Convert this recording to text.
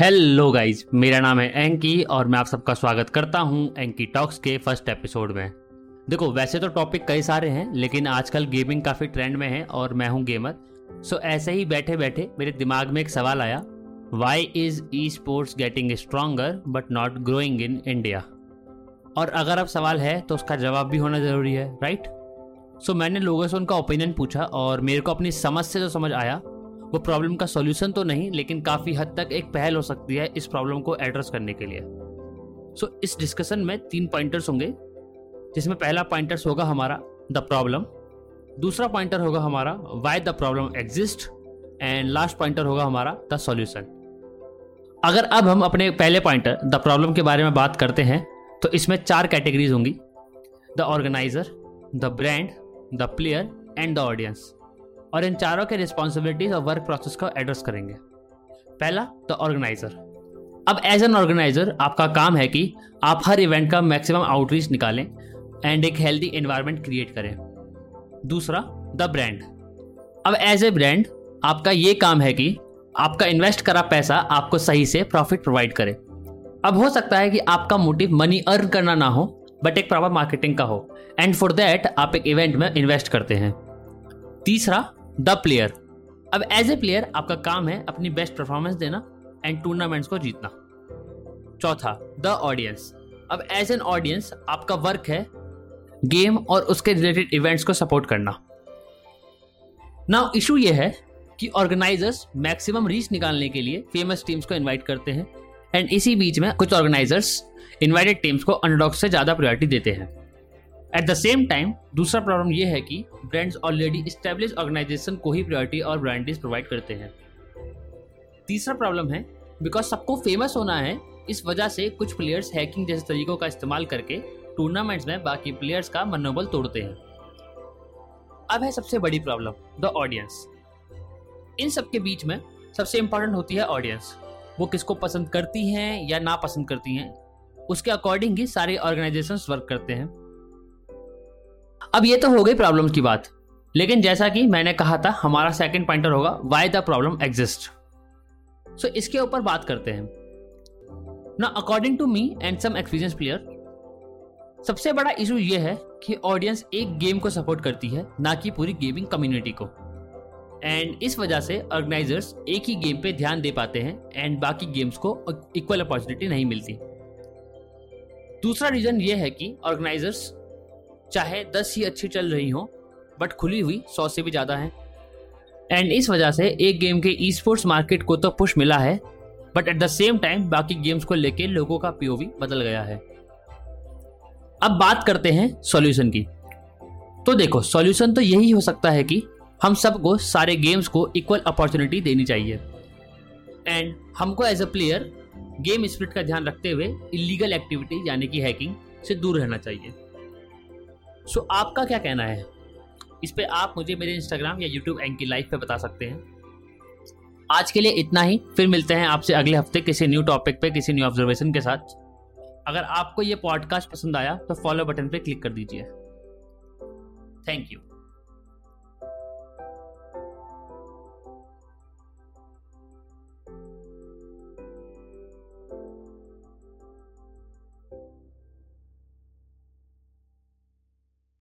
Hello guys मेरा नाम है एंकी और मैं आप सबका स्वागत करता हूँ एंकी टॉक्स के फ़र्स्ट एपिसोड में। देखो वैसे तो टॉपिक कई सारे हैं लेकिन आजकल गेमिंग काफ़ी ट्रेंड में है और मैं हूँ गेमर सो ऐसे ही बैठे बैठे मेरे दिमाग में एक सवाल आया why is e sports getting stronger but not growing in India और अगर अब सवाल है तो उसका जवाब भी होना ज़रूरी है राइट सो so, मैंने लोगों से उनका ओपिनियन पूछा और मेरे को अपनी समझ से जो समझ आया वो प्रॉब्लम का सॉल्यूशन तो नहीं लेकिन काफ़ी हद तक एक पहल हो सकती है इस प्रॉब्लम को एड्रेस करने के लिए। सो so, इस डिस्कशन में तीन पॉइंटर्स होंगे जिसमें पहला पॉइंटर्स होगा हमारा द प्रॉब्लम दूसरा पॉइंटर होगा हमारा why the problem exist and last pointer होगा हमारा द सॉल्यूशन अगर अब हम अपने पहले पॉइंटर द प्रॉब्लम के बारे में बात करते हैं तो इसमें चार कैटेगरीज होंगी the organizer the brand the player and the audience और इन चारों के रिस्पॉन्सिबिलिटीज और वर्क प्रोसेस को एड्रेस करेंगे। पहला द ऑर्गेनाइजर अब एज एन ऑर्गेनाइजर आपका काम है कि आप हर इवेंट का मैक्सिमम आउटरीच निकालें एंड एक हेल्दी एनवायरनमेंट क्रिएट करें। दूसरा द ब्रांड अब एज ए ब्रांड आपका ये काम है कि आपका इन्वेस्ट करा पैसा आपको सही से प्रॉफिट प्रोवाइड करे। अब हो सकता है कि आपका मोटिव मनी अर्न करना ना हो बट एक प्रॉपर मार्केटिंग का हो। एंड फॉर दैट आप एक इवेंट में इन्वेस्ट करते हैं। तीसरा द प्लेयर। अब एज ए प्लेयर आपका काम है अपनी बेस्ट परफॉर्मेंस देना एंड टूर्नामेंट्स को जीतना। चौथा द ऑडियंस अब एज एन ऑडियंस आपका वर्क है गेम और उसके रिलेटेड इवेंट्स को सपोर्ट करना। नाउ इशू ये है कि ऑर्गेनाइजर्स मैक्सिमम रीच निकालने के लिए फ़ेमस टीम्स को इनवाइट करते हैं एंड इसी बीच में कुछ ऑर्गेनाइजर्स इन्वाइटेड टीम्स को अंडरडॉग से ज़्यादा प्रायोरिटी देते हैं। एट द सेम टाइम दूसरा प्रॉब्लम यह है कि ब्रांड्स ऑलरेडी स्टेब्लिश ऑर्गेनाइजेशन को ही प्रायोरिटी और ब्रांडेज प्रोवाइड करते हैं। तीसरा प्रॉब्लम है बिकॉज़ सबको फ़ेमस होना है, इस वजह से कुछ प्लेयर्स हैकिंग जैसे तरीकों का इस्तेमाल करके टूर्नामेंट्स में बाकी प्लेयर्स का मनोबल तोड़ते हैं। अब है सबसे बड़ी प्रॉब्लम द ऑडियंस इन सब के बीच में सबसे इंपॉर्टेंट होती है ऑडियंस वो किसको पसंद करती हैं या ना पसंद करती हैं? उसके अकॉर्डिंग ही सारे ऑर्गेनाइजेशन वर्क करते हैं। अब ये तो हो गई प्रॉब्लम की बात। लेकिन जैसा कि मैंने कहा था, हमारा सेकंड पॉइंटर होगा why the problem exist so इसके ऊपर बात करते हैं। ना according to me and some experience player सबसे बड़ा इशू ये है कि ऑडियंस एक गेम को सपोर्ट करती है, ना कि पूरी गेमिंग कम्युनिटी को। एंड इस वजह से ऑर्गेनाइजर्स एक ही गेम पे ध्यान दे पाते हैं एंड बाकी गेम्स को इक्वल अपॉर्चुनिटी नहीं मिलती। दूसरा रीजन ये है कि ऑर्गेनाइजर्स चाहे दस ही अच्छी चल रही हो बट खुली हुई सौ से भी ज़्यादा है। एंड इस वजह से एक गेम के ई स्पोर्ट्स मार्केट को तो पुश मिला है but at the same time बाकी गेम्स को लेके लोगों का पीओवी बदल गया है। अब बात करते हैं सॉल्यूशन की। तो देखो सॉल्यूशन तो यही हो सकता है कि हम सबको सारे गेम्स को इक्वल अपॉर्चुनिटी देनी चाहिए। एंड हमको as a player game spirit का ध्यान रखते हुए इलीगल एक्टिविटी यानी कि हैकिंग से दूर रहना चाहिए। सो आपका क्या कहना है? इस पर आप मुझे मेरे इंस्टाग्राम या यूट्यूब एंकी लाइव पे बता सकते हैं। आज के लिए इतना ही। फिर मिलते हैं आपसे अगले हफ़्ते किसी न्यू टॉपिक पे, किसी न्यू ऑब्जर्वेशन के साथ। अगर आपको ये पॉडकास्ट पसंद आया तो फॉलो बटन पे क्लिक कर दीजिए। Thank you